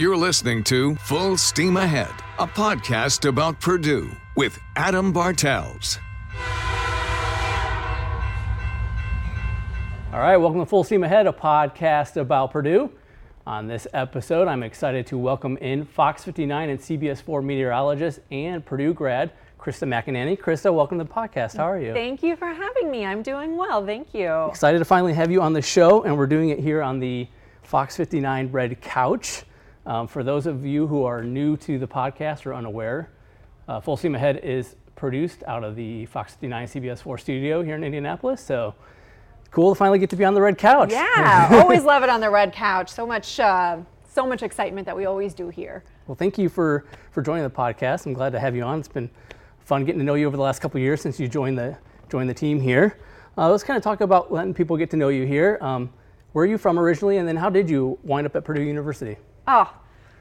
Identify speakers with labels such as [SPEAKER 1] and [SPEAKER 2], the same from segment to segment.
[SPEAKER 1] You're listening to Full Steam Ahead, a podcast about Purdue with Adam Bartels.
[SPEAKER 2] All right, welcome to Full Steam Ahead, a podcast about Purdue. On this episode, I'm excited to welcome in Fox 59 and CBS 4 meteorologist and Purdue grad, Krista McEnany. Krista, welcome to the podcast. How are you?
[SPEAKER 3] Thank you for having me. I'm doing well. Thank you.
[SPEAKER 2] Excited to finally have you on the show, and we're doing it here on the Fox 59 Red Couch. Um, for those of you who are new to the podcast or unaware, uh, Full Steam Ahead is produced out of the Fox 59 CBS 4 studio here in Indianapolis. So cool to finally get to be on the red couch.
[SPEAKER 3] Yeah, always love it on the red couch. So much, uh, so much excitement that we always do here.
[SPEAKER 2] Well, thank you for for joining the podcast. I'm glad to have you on. It's been fun getting to know you over the last couple years since you joined the joined the team here. Uh, let's kind of talk about letting people get to know you here. Um, where are you from originally, and then how did you wind up at Purdue University?
[SPEAKER 3] Oh,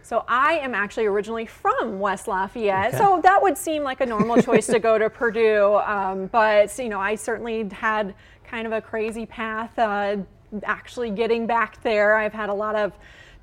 [SPEAKER 3] so I am actually originally from West Lafayette, okay. so that would seem like a normal choice to go to Purdue. Um, but you know, I certainly had kind of a crazy path uh, actually getting back there. I've had a lot of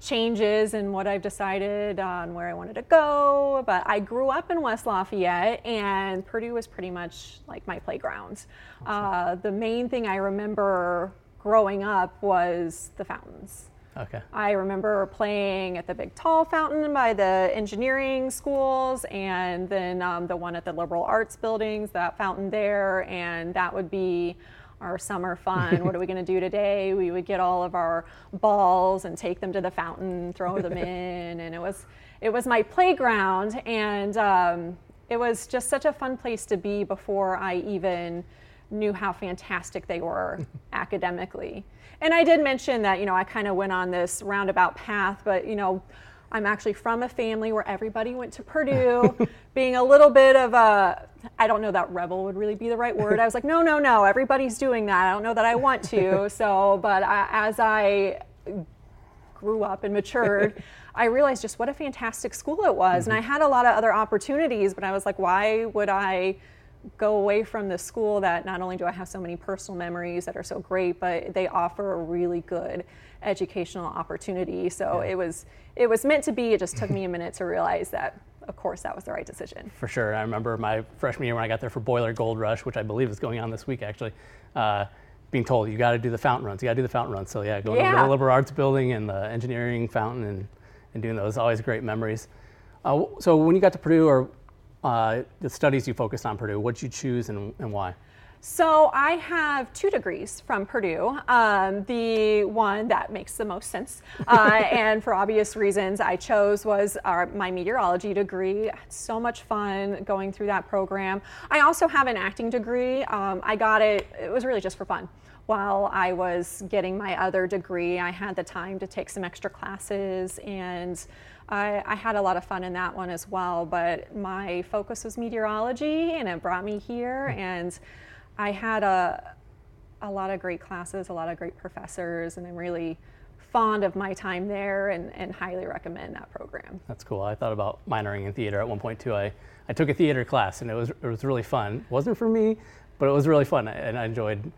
[SPEAKER 3] changes in what I've decided on where I wanted to go. But I grew up in West Lafayette, and Purdue was pretty much like my playground. Uh, the main thing I remember growing up was the fountains.
[SPEAKER 2] Okay.
[SPEAKER 3] I remember playing at the Big Tall Fountain by the engineering schools, and then um, the one at the liberal arts buildings, that fountain there, and that would be our summer fun. what are we going to do today? We would get all of our balls and take them to the fountain, throw them in, and it was it was my playground, and um, it was just such a fun place to be before I even knew how fantastic they were academically. And I did mention that you know I kind of went on this roundabout path, but you know I'm actually from a family where everybody went to Purdue, being a little bit of a, I don't know that rebel would really be the right word. I was like, no, no, no, everybody's doing that. I don't know that I want to. So, but I, as I grew up and matured, I realized just what a fantastic school it was. Mm-hmm. And I had a lot of other opportunities, but I was like, why would I? Go away from the school that not only do I have so many personal memories that are so great, but they offer a really good educational opportunity. So yeah. it was it was meant to be. It just took me a minute to realize that of course that was the right decision.
[SPEAKER 2] For sure. I remember my freshman year when I got there for Boiler Gold Rush, which I believe is going on this week actually. Uh, being told you got to do the fountain runs, you got to do the fountain runs. So yeah, going yeah. to the liberal arts building and the engineering fountain and, and doing those always great memories. Uh, so when you got to Purdue, or uh, the studies you focused on Purdue, what did you choose and, and why?
[SPEAKER 3] So I have two degrees from Purdue. Um, the one that makes the most sense, uh, and for obvious reasons, I chose was our, my meteorology degree. So much fun going through that program. I also have an acting degree. Um, I got it. It was really just for fun. While I was getting my other degree, I had the time to take some extra classes and. I, I, had a lot of fun in that one as well, but my focus was meteorology and it brought me here. Hmm. And I had a, a lot of great classes, a lot of great professors, and I'm really fond of my time there and, and highly recommend that program.
[SPEAKER 2] That's cool. I thought about minoring in theater at one point too. I, I took a theater class and it was, it was really fun. It wasn't for me, but it was really fun and I enjoyed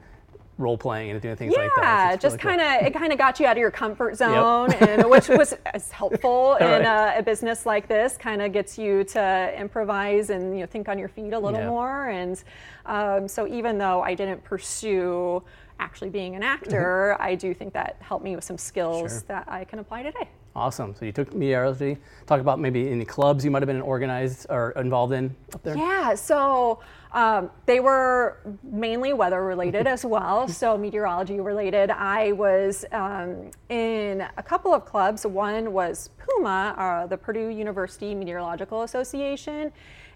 [SPEAKER 2] role playing and doing things
[SPEAKER 3] yeah,
[SPEAKER 2] like that.
[SPEAKER 3] Yeah, just kind of cool. it kind of got you out of your comfort zone, yep. and which was helpful in right. a, a, business like this. Kind of gets you to improvise and you know think on your feet a little yeah. more. And um, so even though I didn't pursue actually being an actor, mm-hmm. I do think that helped me with some skills sure. that I can apply today.
[SPEAKER 2] Awesome. So you took meteorology. Talk about maybe any clubs you might have been organized or involved in up there.
[SPEAKER 3] Yeah. So um, they were mainly weather related as well. So meteorology related. I was um, in a couple of clubs. One was PUMA, uh, the Purdue University Meteorological Association,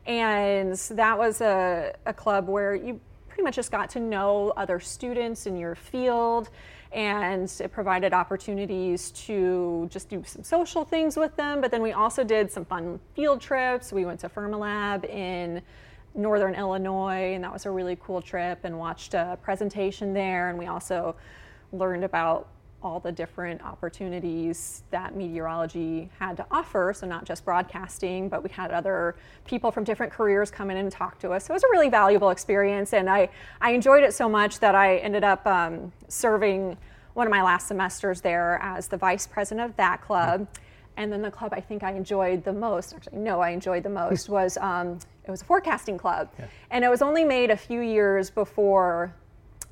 [SPEAKER 3] and that was a, a club where you pretty much just got to know other students in your field and it provided opportunities to just do some social things with them. But then we also did some fun field trips. We went to Fermilab in northern Illinois, and that was a really cool trip, and watched a presentation there. And we also learned about all the different opportunities that meteorology had to offer. So, not just broadcasting, but we had other people from different careers come in and talk to us. So, it was a really valuable experience. And I, I enjoyed it so much that I ended up um, serving one of my last semesters there as the vice president of that club. And then the club I think I enjoyed the most, actually, no, I enjoyed the most was um, it was a forecasting club. Yeah. And it was only made a few years before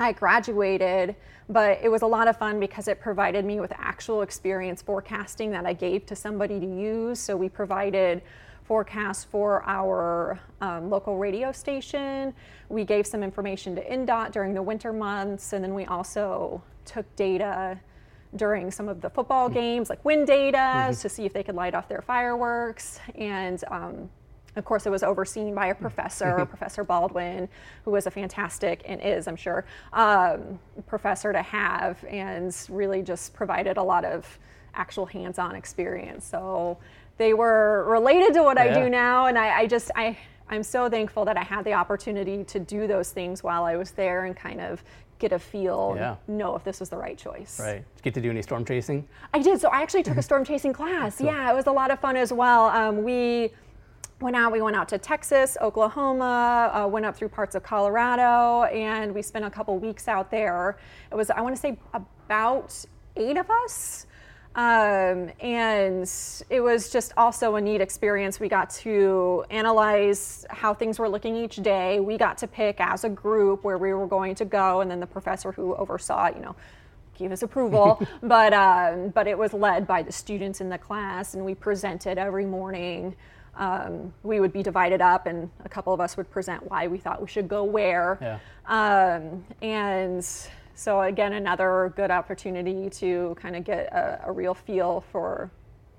[SPEAKER 3] I graduated, but it was a lot of fun because it provided me with actual experience forecasting that I gave to somebody to use. So we provided forecasts for our um, local radio station. We gave some information to INDOT during the winter months, and then we also took data during some of the football games, like wind data, mm-hmm. to see if they could light off their fireworks. And um, of course, it was overseen by a professor, Professor Baldwin, who was a fantastic and is, I'm sure, um, professor to have, and really just provided a lot of actual hands-on experience. So they were related to what yeah. I do now, and I, I just I. I'm so thankful that I had the opportunity to do those things while I was there and kind of get a feel, yeah. know if this was the right choice.
[SPEAKER 2] Right. Did you get to do any storm chasing?
[SPEAKER 3] I did. So I actually took a storm chasing class. Cool. Yeah, it was a lot of fun as well. Um, we went out. We went out to Texas, Oklahoma, uh, went up through parts of Colorado, and we spent a couple weeks out there. It was, I want to say, about eight of us. Um, and it was just also a neat experience. We got to analyze how things were looking each day. We got to pick as a group where we were going to go, and then the professor who oversaw it, you know, gave us approval. but um, but it was led by the students in the class, and we presented every morning. Um, we would be divided up, and a couple of us would present why we thought we should go where. Yeah. Um, and so again, another good opportunity to kind of get a, a real feel for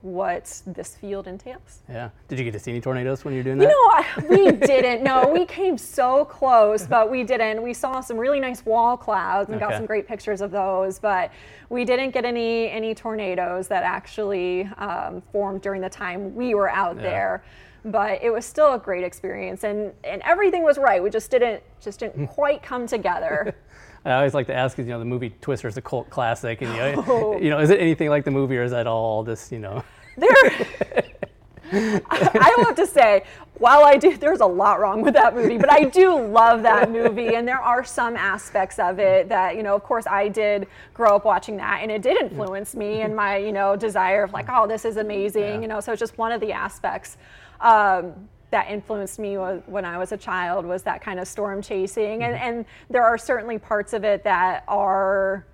[SPEAKER 3] what this field entails.
[SPEAKER 2] Yeah. Did you get to see any tornadoes when you were doing that?
[SPEAKER 3] You know, we didn't. No, we came so close, but we didn't. We saw some really nice wall clouds and okay. got some great pictures of those, but we didn't get any any tornadoes that actually um, formed during the time we were out yeah. there. But it was still a great experience, and and everything was right. We just didn't just didn't quite come together.
[SPEAKER 2] I always like to ask, you know, the movie Twister is a cult classic, and you know, oh. you know, is it anything like the movie, or is that all just, you know?
[SPEAKER 3] There, I will have to say, while I do, there's a lot wrong with that movie, but I do love that movie, and there are some aspects of it that, you know, of course, I did grow up watching that, and it did influence me and my, you know, desire of like, oh, this is amazing, yeah. you know. So it's just one of the aspects. Um, that influenced me when I was a child was that kind of storm chasing, and mm-hmm. and there are certainly parts of it that are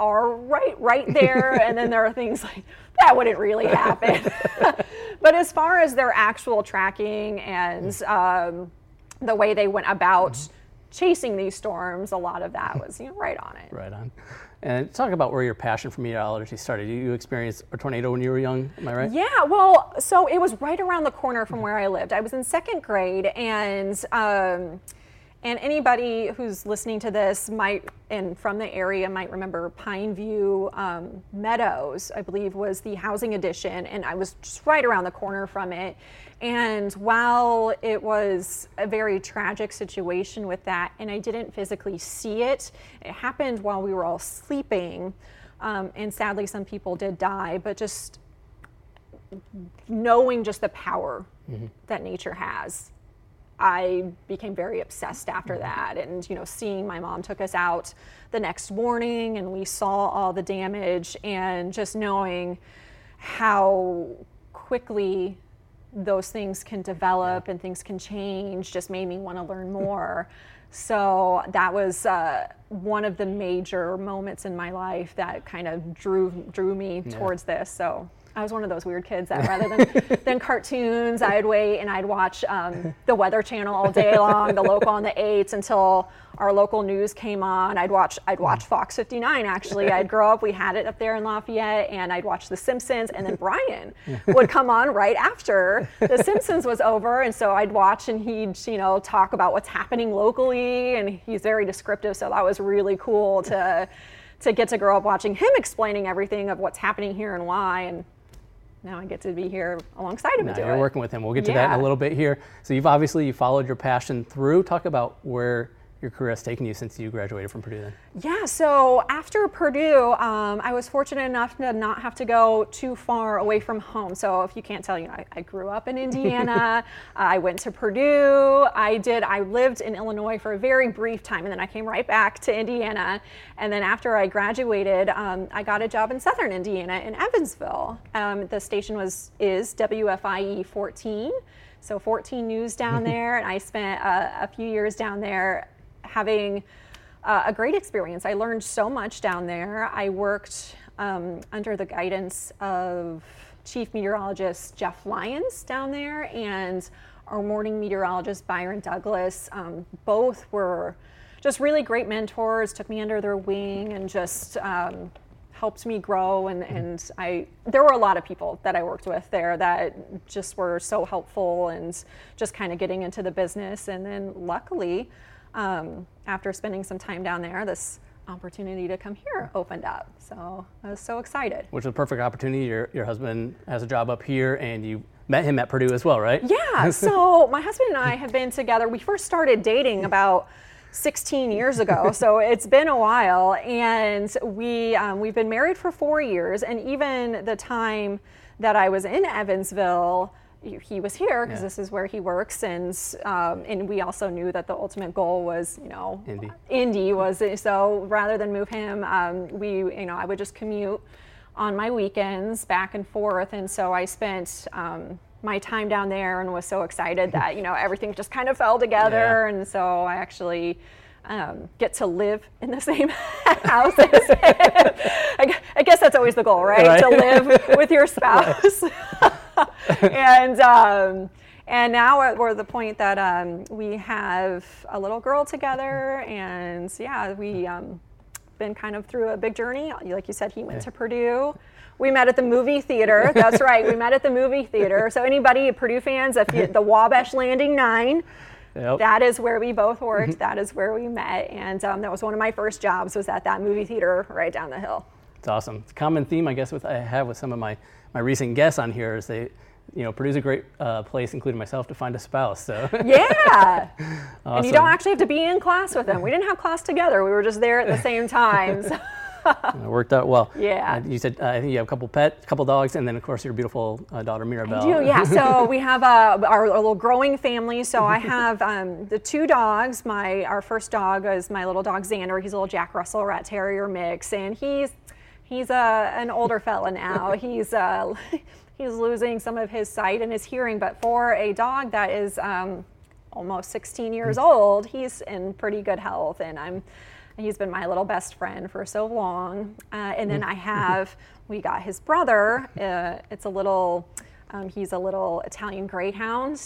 [SPEAKER 3] are right right there, and then there are things like that wouldn't really happen. but as far as their actual tracking and mm. um, the way they went about. Mm-hmm chasing these storms, a lot of that was you know, right on it.
[SPEAKER 2] Right on. And talk about where your passion for meteorology started. You experienced a tornado when you were young, am I right?
[SPEAKER 3] Yeah, well, so it was right around the corner from where I lived. I was in second grade, and um, and anybody who's listening to this might, and from the area, might remember Pineview um, Meadows, I believe was the housing addition, and I was just right around the corner from it. And while it was a very tragic situation with that, and I didn't physically see it, it happened while we were all sleeping. Um, and sadly, some people did die, but just knowing just the power mm-hmm. that nature has I became very obsessed after mm-hmm. that. And, you know, seeing my mom took us out the next morning and we saw all the damage and just knowing how quickly those things can develop and things can change just made me want to learn more. so that was uh, one of the major moments in my life that kind of drew drew me yeah. towards this. So I was one of those weird kids that rather than, than cartoons, I'd wait and I'd watch um, the Weather Channel all day long, the local on the eights until our local news came on. I'd watch I'd watch Fox 59 actually. I'd grow up, we had it up there in Lafayette, and I'd watch The Simpsons, and then Brian would come on right after The Simpsons was over, and so I'd watch and he'd you know talk about what's happening locally, and he's very descriptive, so that was really cool to to get to grow up watching him explaining everything of what's happening here and why and now I get to be here alongside him.
[SPEAKER 2] Now you're it. working with him. We'll get to yeah. that in a little bit here. So you've obviously you followed your passion through. Talk about where your career has taken you since you graduated from Purdue then?
[SPEAKER 3] Yeah, so after Purdue, um, I was fortunate enough to not have to go too far away from home. So if you can't tell, you know, I, I grew up in Indiana. I went to Purdue. I did, I lived in Illinois for a very brief time and then I came right back to Indiana. And then after I graduated, um, I got a job in Southern Indiana in Evansville. Um, the station was, is WFIE 14. So 14 News down there, and I spent uh, a few years down there having uh, a great experience. I learned so much down there. I worked um, under the guidance of Chief Meteorologist Jeff Lyons down there and our morning meteorologist Byron Douglas. Um, both were just really great mentors, took me under their wing and just um, helped me grow and, mm-hmm. and I there were a lot of people that I worked with there that just were so helpful and just kind of getting into the business and then luckily um, after spending some time down there, this opportunity to come here opened up. So I was so excited.
[SPEAKER 2] Which is a perfect opportunity. Your, your husband has a job up here and you met him at Purdue as well, right?
[SPEAKER 3] Yeah. so my husband and I have been together. We first started dating about 16 years ago. so it's been a while. And we, um, we've been married for four years. And even the time that I was in Evansville, he was here because yeah. this is where he works, and um, and we also knew that the ultimate goal was you know
[SPEAKER 2] Indy.
[SPEAKER 3] Indy was so rather than move him, um, we you know I would just commute on my weekends back and forth, and so I spent. Um, my time down there and was so excited that you know everything just kind of fell together yeah. and so I actually um, get to live in the same house. I, I, guess that's always the goal, right? right. To live with your spouse. And um, and now we're at the point that um, we have a little girl together, and yeah, we um, been kind of through a big journey. Like you said, he went to Purdue. We met at the movie theater. That's right. We met at the movie theater. So anybody Purdue fans, if you, the Wabash Landing Nine. Yep. That is where we both worked. Mm-hmm. That is where we met, and um, that was one of my first jobs. Was at that movie theater right down the hill.
[SPEAKER 2] It's awesome. It's a common theme, I guess, with I have with some of my my recent guests on here is they you know, Purdue's a great uh, place, including myself, to find a spouse. So
[SPEAKER 3] yeah, awesome. and you don't actually have to be in class with them. We didn't have class together; we were just there at the same time. So.
[SPEAKER 2] it worked out well.
[SPEAKER 3] Yeah.
[SPEAKER 2] Uh, you said uh, I think you have a couple pets, a couple dogs, and then of course your beautiful uh, daughter Mirabelle.
[SPEAKER 3] I do, yeah. so we have uh, our, our, little growing family. So I have um, the two dogs. My our first dog is my little dog Xander. He's a little Jack Russell Rat Terrier mix, and he's he's a uh, an older fella now. he's uh, he's losing some of his sight and his hearing. But for a dog that is um, almost 16 years old, he's in pretty good health, and I'm. He's been my little best friend for so long. Uh, and then I have, we got his brother. Uh, it's a little, um, he's a little Italian Greyhound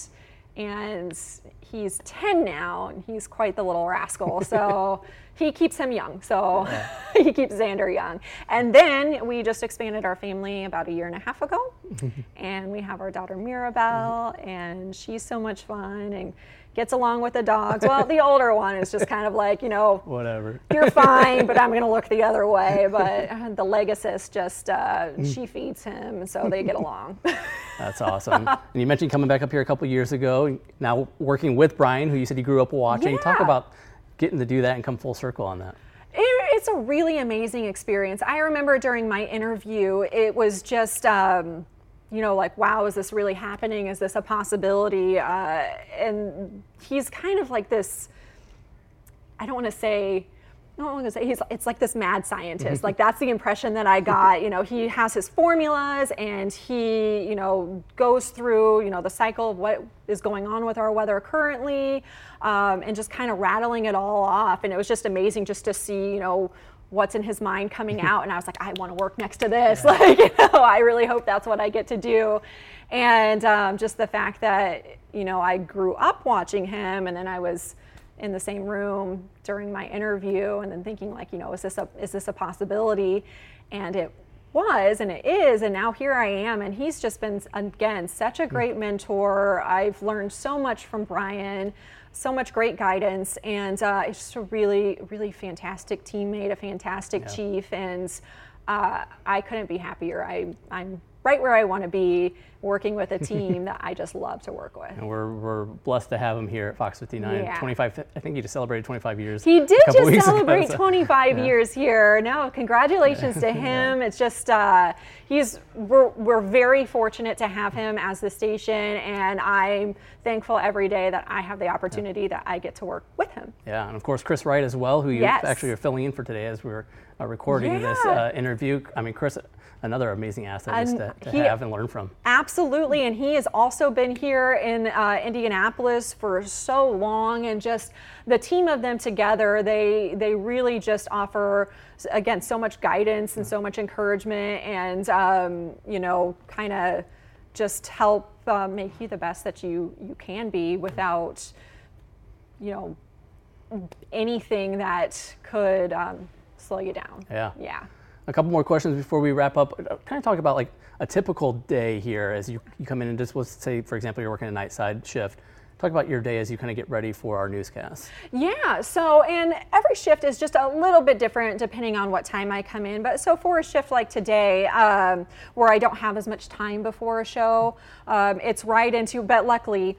[SPEAKER 3] and he's 10 now and he's quite the little rascal. So he keeps him young. So he keeps Xander young. And then we just expanded our family about a year and a half ago. and we have our daughter Mirabelle, and she's so much fun and gets along with the dogs. Well, the older one is just kind of like, you know,
[SPEAKER 2] whatever.
[SPEAKER 3] You're fine, but I'm going to look the other way. But uh, the Legasis just, uh, she feeds him, so they get along.
[SPEAKER 2] That's awesome. and you mentioned coming back up here a couple years ago, now working with Brian, who you said you grew up watching. Yeah. Talk about getting to do that and come full circle on that?
[SPEAKER 3] it's a really amazing experience. I remember during my interview, it was just, um, you know, like, wow, is this really happening? Is this a possibility? Uh, and he's kind of like this, I don't want to say, no, I'm gonna say he's it's like this mad scientist. like that's the impression that I got. You know, he has his formulas and he, you know, goes through, you know, the cycle of what is going on with our weather currently, um, and just kind of rattling it all off. And it was just amazing just to see, you know, what's in his mind coming out. And I was like, I want to work next to this. Yeah. Like, you know, I really hope that's what I get to do. And um, just the fact that, you know, I grew up watching him and then I was in the same room during my interview and then thinking like you know is this a is this a possibility and it was and it is and now here i am and he's just been again such a great mentor i've learned so much from brian so much great guidance and uh, it's just a really really fantastic teammate a fantastic yeah. chief and uh, i couldn't be happier I, i'm right where I want to be working with a team that I just love to work with.
[SPEAKER 2] And we're, we're blessed to have him here at Fox 59. Yeah. 25, I think he just celebrated 25 years.
[SPEAKER 3] He did just celebrate ago, so. 25 yeah. years here. No, congratulations to him. It's just, uh, he's, we're, we're very fortunate to have him as the station, and I'm thankful every day that I have the opportunity that I get to work with him.
[SPEAKER 2] Yeah, and of course, Chris Wright as well, who you yes. actually are filling in for today as we're uh, recording this uh, interview. I mean, Chris, another amazing asset to, to he, have and learn from.
[SPEAKER 3] Absolutely, and he has also been here in uh, Indianapolis for so long, and just the team of them together, they they really just offer again so much guidance and so much encouragement, and um, you know, kind of just help uh, make you the best that you you can be without, you know, anything that could um, slow you down.
[SPEAKER 2] Yeah.
[SPEAKER 3] Yeah
[SPEAKER 2] a couple more questions before we wrap up. Kind of talk about like a typical day here as you, you come in and just let's say, for example, you're working a night side shift. Talk about your day as you kind of get ready for our newscast.
[SPEAKER 3] Yeah, so and every shift is just a little bit different depending on what time I come in. But so for a shift like today, um, where I don't have as much time before a show, um, it's right into, but luckily,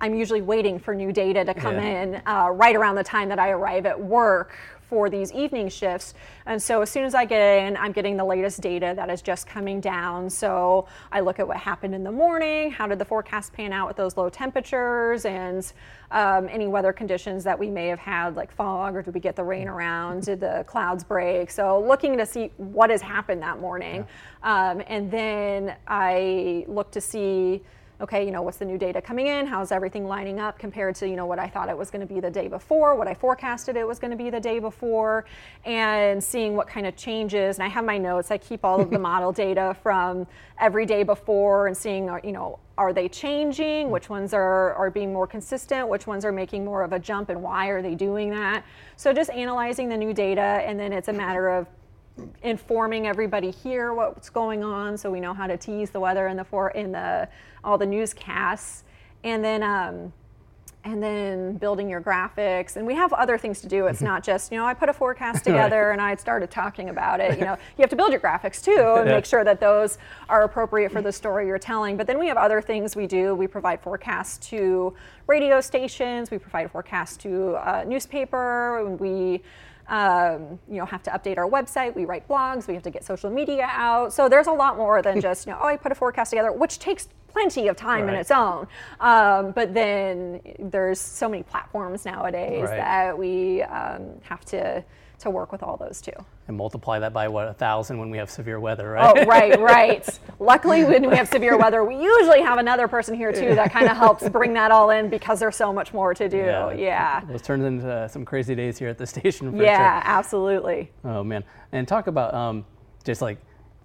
[SPEAKER 3] I'm usually waiting for new data to come yeah. in uh, right around the time that I arrive at work for these evening shifts. And so as soon as I get in, I'm getting the latest data that is just coming down. So I look at what happened in the morning, how did the forecast pan out with those low temperatures, and um, any weather conditions that we may have had, like fog, or did we get the rain around? Did the clouds break? So looking to see what has happened that morning. Yeah. Um, and then I look to see okay, you know, what's the new data coming in? How's everything lining up compared to, you know, what I thought it was going to be the day before, what I forecasted it was going to be the day before, and seeing what kind of changes. And I have my notes. I keep all of the model data from every day before and seeing, uh, you know, are they changing? Which ones are, are being more consistent? Which ones are making more of a jump and why are they doing that? So just analyzing the new data and then it's a matter of informing everybody here what's going on so we know how to tease the weather in the for in the all the newscasts. And then um, and then building your graphics. And we have other things to do. It's not just you know i put a forecast together right. and i started talking about it you know. You have to build your graphics too and yeah. make sure that those are appropriate for the story you're telling. But then we have other things we do. We provide forecasts to radio stations. We provide forecasts to uh, newspaper. We um, you know, have to update our website. We write blogs. We have to get social media out. So there's a lot more than just, you know, oh, I put a forecast together, which takes plenty of time right. in its own. Um, but then there's so many platforms nowadays right. that we um, have to to work with all those too.
[SPEAKER 2] And multiply that by what a thousand when we have severe weather, right?
[SPEAKER 3] Oh, right, right. Luckily, when we have severe weather, we usually have another person here too that kind of helps bring that all in because there's so much more to do. Yeah, yeah.
[SPEAKER 2] It turns into some crazy days here at the station.
[SPEAKER 3] yeah, sure. absolutely.
[SPEAKER 2] Oh man, and talk about um, just like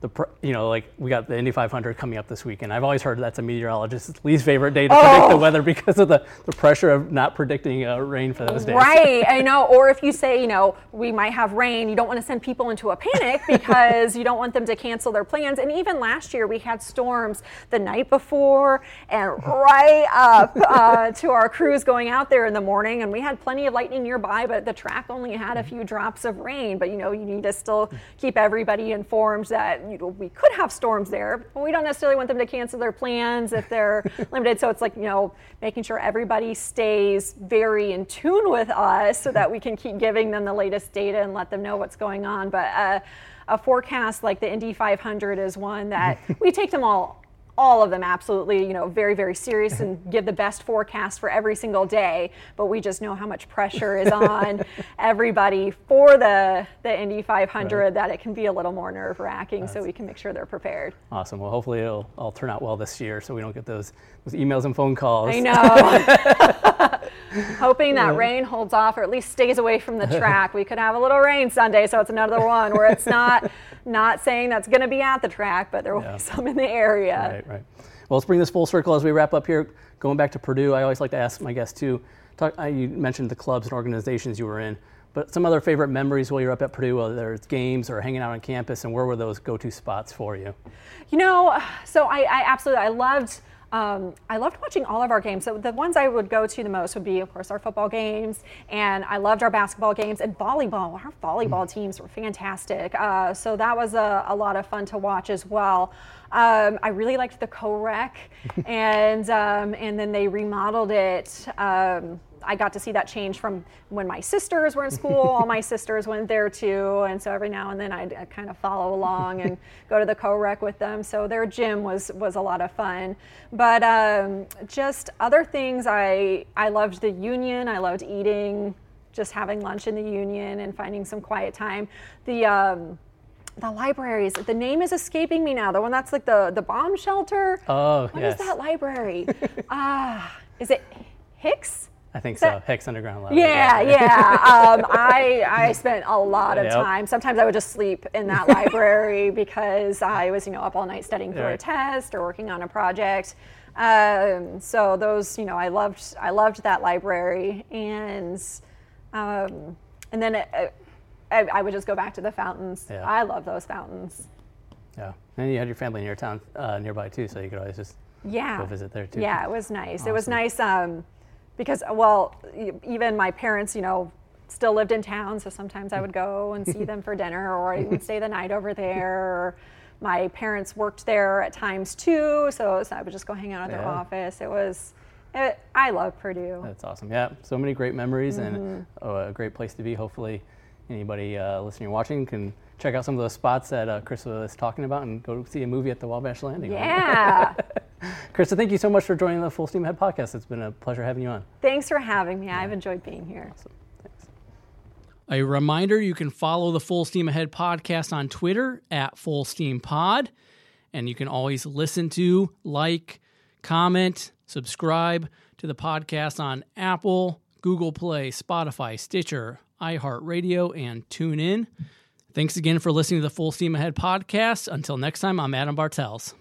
[SPEAKER 2] the you know like we got the Indy 500 coming up this week, and I've always heard that's a meteorologist's least favorite day to oh. predict the oh. weather because of the, the pressure of not predicting uh, rain for those days.
[SPEAKER 3] Right, I know. Or if you say you know we might have rain, you don't want to send people into a panic because you don't want them to cancel their plans. And even last year we had storms the night before and right up uh, to our crews going out there in the morning, and we had plenty of lightning nearby, but the track only had a few drops of rain. But you know you need to still keep everybody informed that you know, we could have storms there, but we don't necessarily want them to cancel their plans if they're limited. So it's like, you know, making sure everybody stays very in tune with us so that we can keep giving them the latest data and let them know what's going on. But uh, a forecast like the Indy 500 is one that we take them all all of them absolutely, you know, very, very serious and give the best forecast for every single day. But we just know how much pressure is on everybody for the, the Indy 500 right. that it can be a little more nerve wracking so we can make sure they're prepared.
[SPEAKER 2] Awesome. Well, hopefully it'll all turn out well this year so we don't get those, those emails and phone calls.
[SPEAKER 3] I know. Hoping that rain holds off or at least stays away from the track. we could have a little rain Sunday, so it's another one where it's not not saying that's going to be at the track, but there will yeah. be some in the area.
[SPEAKER 2] Right, right. Well, let's bring this full circle as we wrap up here. Going back to Purdue, I always like to ask my guests too. Talk, uh, you mentioned the clubs and organizations you were in, but some other favorite memories while you're up at Purdue, whether it's games or hanging out on campus, and where were those go-to spots for you?
[SPEAKER 3] You know, so I, I absolutely I loved Um, I loved watching all of our games. So the ones I would go to the most would be, of course, our football games, and I loved our basketball games and volleyball. Our volleyball teams were fantastic. Uh, so that was a, a, lot of fun to watch as well. Um, I really liked the co-rec, and um, and then they remodeled it. I got to see that change from when my sisters were in school. all my sisters went there too, and so every now and then I'd, I'd kind of follow along and go to the co-rec with them. So their gym was was a lot of fun. But um, just other things, I I loved the union. I loved eating, just having lunch in the union and finding some quiet time. The um, the libraries. The name is escaping me now. The one that's like the the bomb shelter.
[SPEAKER 2] Oh,
[SPEAKER 3] what
[SPEAKER 2] yes.
[SPEAKER 3] is that library? Ah, uh, is it Hicks?
[SPEAKER 2] I think so. That, Hicks Underground Lab.
[SPEAKER 3] Yeah, yeah. um, I I spent a lot of yep. time. Sometimes I would just sleep in that library because I was, you know, up all night studying for right. a test or working on a project. Um, so those, you know, I loved I loved that library, and um, and then it, it, I, I, would just go back to the fountains. Yeah. I love those fountains.
[SPEAKER 2] Yeah, and you had your family in your town uh, nearby too, so you could always just
[SPEAKER 3] yeah
[SPEAKER 2] go visit there too.
[SPEAKER 3] Yeah, it was nice. Awesome. It was nice. Um, because well even my parents you know still lived in town so sometimes i would go and see them for dinner or i would stay the night over there or my parents worked there at times too so, so i would just go hang out at yeah. their office it was it, i love purdue
[SPEAKER 2] that's awesome yeah so many great memories mm-hmm. and a great place to be hopefully anybody uh, listening or watching can check out some of those spots that uh, Chris was talking about and go see a movie at the Wabash Landing.
[SPEAKER 3] Yeah.
[SPEAKER 2] Krista, thank you so much for joining the Full Steam Ahead podcast. It's been a pleasure having you on.
[SPEAKER 3] Thanks for having me. Yeah. I've enjoyed being here.
[SPEAKER 2] Awesome. Thanks. A reminder you can follow the Full Steam Ahead podcast on Twitter at Full Steam Pod. And you can always listen to, like, comment, subscribe to the podcast on Apple, Google Play, Spotify, Stitcher, iHeartRadio, and TuneIn. Thanks again for listening to the Full Steam Ahead podcast. Until next time, I'm Adam Bartels.